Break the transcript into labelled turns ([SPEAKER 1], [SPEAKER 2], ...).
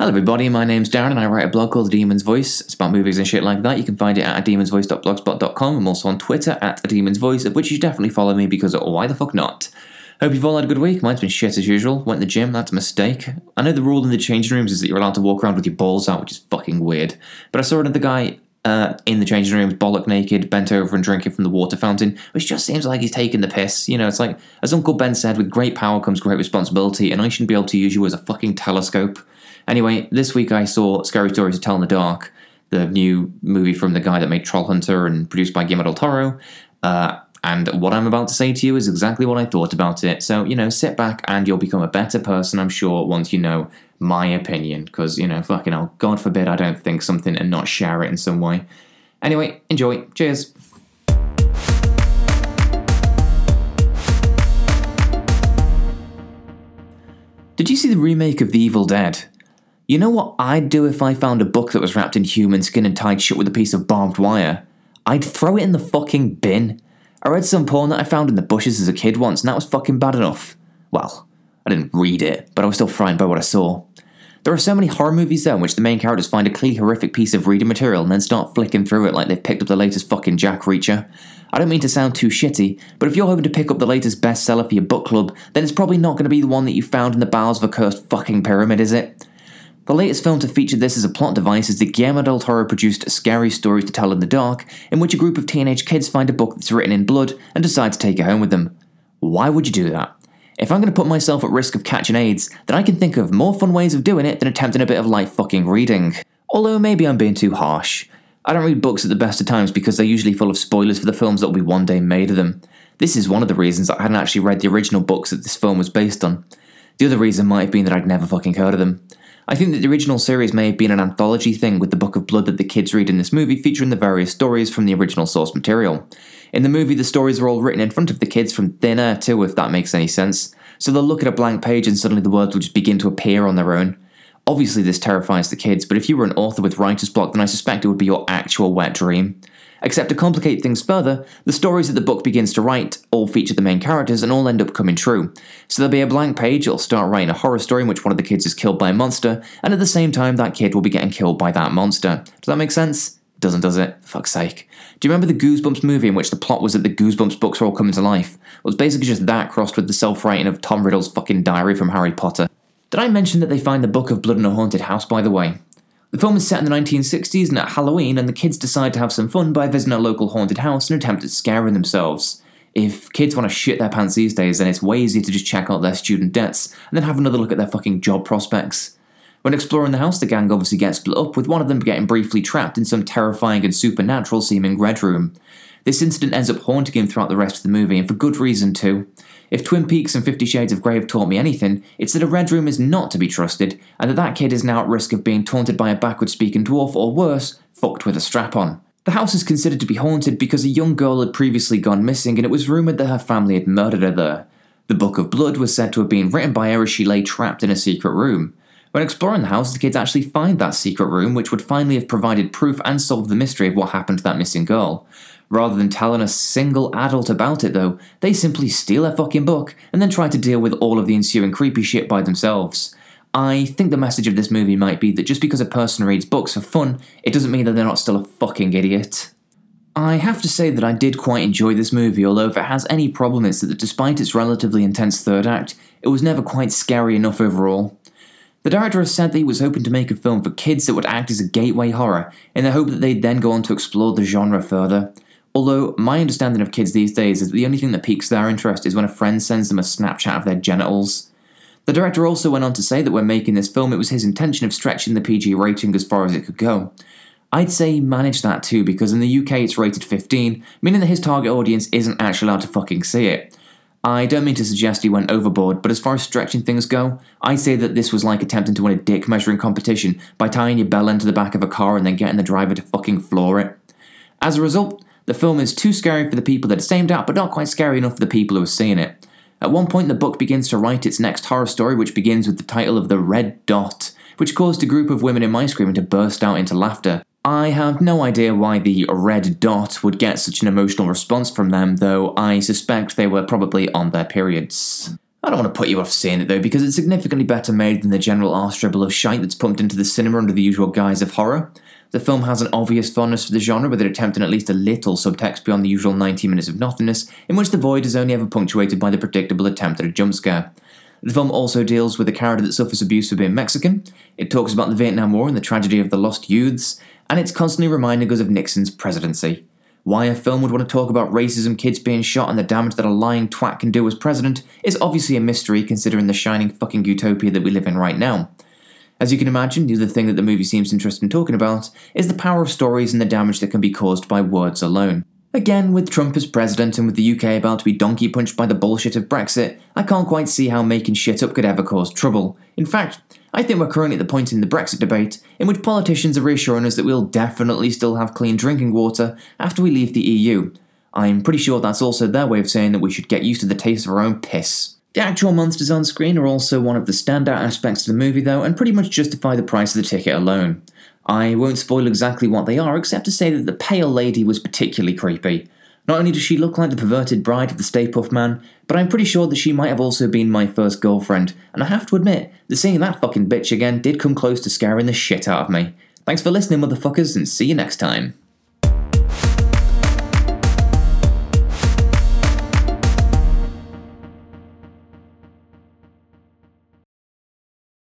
[SPEAKER 1] Hello, everybody. My name's Darren, and I write a blog called Demon's Voice. It's about movies and shit like that. You can find it at demonsvoice.blogspot.com. I'm also on Twitter at Demon's Voice, of which you should definitely follow me because why the fuck not? Hope you've all had a good week. Mine's been shit as usual. Went to the gym, that's a mistake. I know the rule in the changing rooms is that you're allowed to walk around with your balls out, which is fucking weird. But I saw another guy uh, in the changing rooms, bollock naked, bent over and drinking from the water fountain, which just seems like he's taking the piss. You know, it's like, as Uncle Ben said, with great power comes great responsibility, and I shouldn't be able to use you as a fucking telescope. Anyway, this week I saw Scary Stories to Tell in the Dark, the new movie from the guy that made Troll Hunter and produced by Guillermo del Toro. Uh, and what I'm about to say to you is exactly what I thought about it. So, you know, sit back and you'll become a better person, I'm sure, once you know my opinion. Because, you know, fucking hell, God forbid I don't think something and not share it in some way. Anyway, enjoy. Cheers. Did you see the remake of The Evil Dead? You know what I'd do if I found a book that was wrapped in human skin and tied shut with a piece of barbed wire? I'd throw it in the fucking bin. I read some porn that I found in the bushes as a kid once, and that was fucking bad enough. Well, I didn't read it, but I was still frightened by what I saw. There are so many horror movies though in which the main characters find a clearly horrific piece of reading material and then start flicking through it like they've picked up the latest fucking Jack Reacher. I don't mean to sound too shitty, but if you're hoping to pick up the latest bestseller for your book club, then it's probably not going to be the one that you found in the bowels of a cursed fucking pyramid, is it? The latest film to feature this as a plot device is the Guillermo del Toro produced Scary Stories to Tell in the Dark, in which a group of teenage kids find a book that's written in blood and decide to take it home with them. Why would you do that? If I'm going to put myself at risk of catching AIDS, then I can think of more fun ways of doing it than attempting a bit of light fucking reading. Although maybe I'm being too harsh. I don't read books at the best of times because they're usually full of spoilers for the films that will be one day made of them. This is one of the reasons I hadn't actually read the original books that this film was based on. The other reason might have been that I'd never fucking heard of them. I think that the original series may have been an anthology thing with the Book of Blood that the kids read in this movie featuring the various stories from the original source material. In the movie, the stories are all written in front of the kids from thin air too, if that makes any sense. So they'll look at a blank page and suddenly the words will just begin to appear on their own. Obviously, this terrifies the kids, but if you were an author with writer's block, then I suspect it would be your actual wet dream. Except to complicate things further, the stories that the book begins to write all feature the main characters and all end up coming true. So there'll be a blank page, it'll start writing a horror story in which one of the kids is killed by a monster, and at the same time, that kid will be getting killed by that monster. Does that make sense? Doesn't, does it? Fuck's sake. Do you remember the Goosebumps movie in which the plot was that the Goosebumps books were all coming to life? It was basically just that crossed with the self writing of Tom Riddle's fucking diary from Harry Potter. Did I mention that they find the Book of Blood in a haunted house, by the way? The film is set in the 1960s and at Halloween, and the kids decide to have some fun by visiting a local haunted house and attempt at scaring themselves. If kids want to shit their pants these days, then it's way easier to just check out their student debts and then have another look at their fucking job prospects. When exploring the house, the gang obviously gets split up, with one of them getting briefly trapped in some terrifying and supernatural seeming red room. This incident ends up haunting him throughout the rest of the movie, and for good reason too. If Twin Peaks and Fifty Shades of Grey have taught me anything, it's that a red room is not to be trusted, and that that kid is now at risk of being taunted by a backward speaking dwarf, or worse, fucked with a strap on. The house is considered to be haunted because a young girl had previously gone missing, and it was rumoured that her family had murdered her there. The Book of Blood was said to have been written by her as she lay trapped in a secret room. When exploring the house, the kids actually find that secret room, which would finally have provided proof and solved the mystery of what happened to that missing girl. Rather than telling a single adult about it, though, they simply steal a fucking book and then try to deal with all of the ensuing creepy shit by themselves. I think the message of this movie might be that just because a person reads books for fun, it doesn't mean that they're not still a fucking idiot. I have to say that I did quite enjoy this movie, although if it has any problem, it's that despite its relatively intense third act, it was never quite scary enough overall. The director has said that he was hoping to make a film for kids that would act as a gateway horror, in the hope that they'd then go on to explore the genre further. Although, my understanding of kids these days is that the only thing that piques their interest is when a friend sends them a Snapchat of their genitals. The director also went on to say that when making this film, it was his intention of stretching the PG rating as far as it could go. I'd say he managed that too, because in the UK it's rated 15, meaning that his target audience isn't actually allowed to fucking see it. I don't mean to suggest he went overboard, but as far as stretching things go, I'd say that this was like attempting to win a dick measuring competition by tying your bell end to the back of a car and then getting the driver to fucking floor it. As a result, the film is too scary for the people that it's aimed at, but not quite scary enough for the people who are seeing it. At one point, the book begins to write its next horror story, which begins with the title of The Red Dot, which caused a group of women in my screaming to burst out into laughter. I have no idea why the red dot would get such an emotional response from them, though I suspect they were probably on their periods. I don't want to put you off seeing it though, because it's significantly better made than the general arse dribble of shite that's pumped into the cinema under the usual guise of horror. The film has an obvious fondness for the genre, with it attempting at least a little subtext beyond the usual 90 minutes of nothingness, in which the void is only ever punctuated by the predictable attempt at a jump scare. The film also deals with a character that suffers abuse for being Mexican, it talks about the Vietnam War and the tragedy of the lost youths, and it's constantly reminding us of Nixon's presidency. Why a film would want to talk about racism, kids being shot, and the damage that a lying twat can do as president is obviously a mystery considering the shining fucking utopia that we live in right now. As you can imagine, the other thing that the movie seems interested in talking about is the power of stories and the damage that can be caused by words alone. Again, with Trump as president and with the UK about to be donkey punched by the bullshit of Brexit, I can't quite see how making shit up could ever cause trouble. In fact, I think we're currently at the point in the Brexit debate in which politicians are reassuring us that we'll definitely still have clean drinking water after we leave the EU. I'm pretty sure that's also their way of saying that we should get used to the taste of our own piss. The actual monsters on screen are also one of the standout aspects of the movie, though, and pretty much justify the price of the ticket alone. I won't spoil exactly what they are, except to say that the pale lady was particularly creepy. Not only does she look like the perverted bride of the Stay Puft Man, but I'm pretty sure that she might have also been my first girlfriend, and I have to admit that seeing that fucking bitch again did come close to scaring the shit out of me. Thanks for listening, motherfuckers, and see you next time.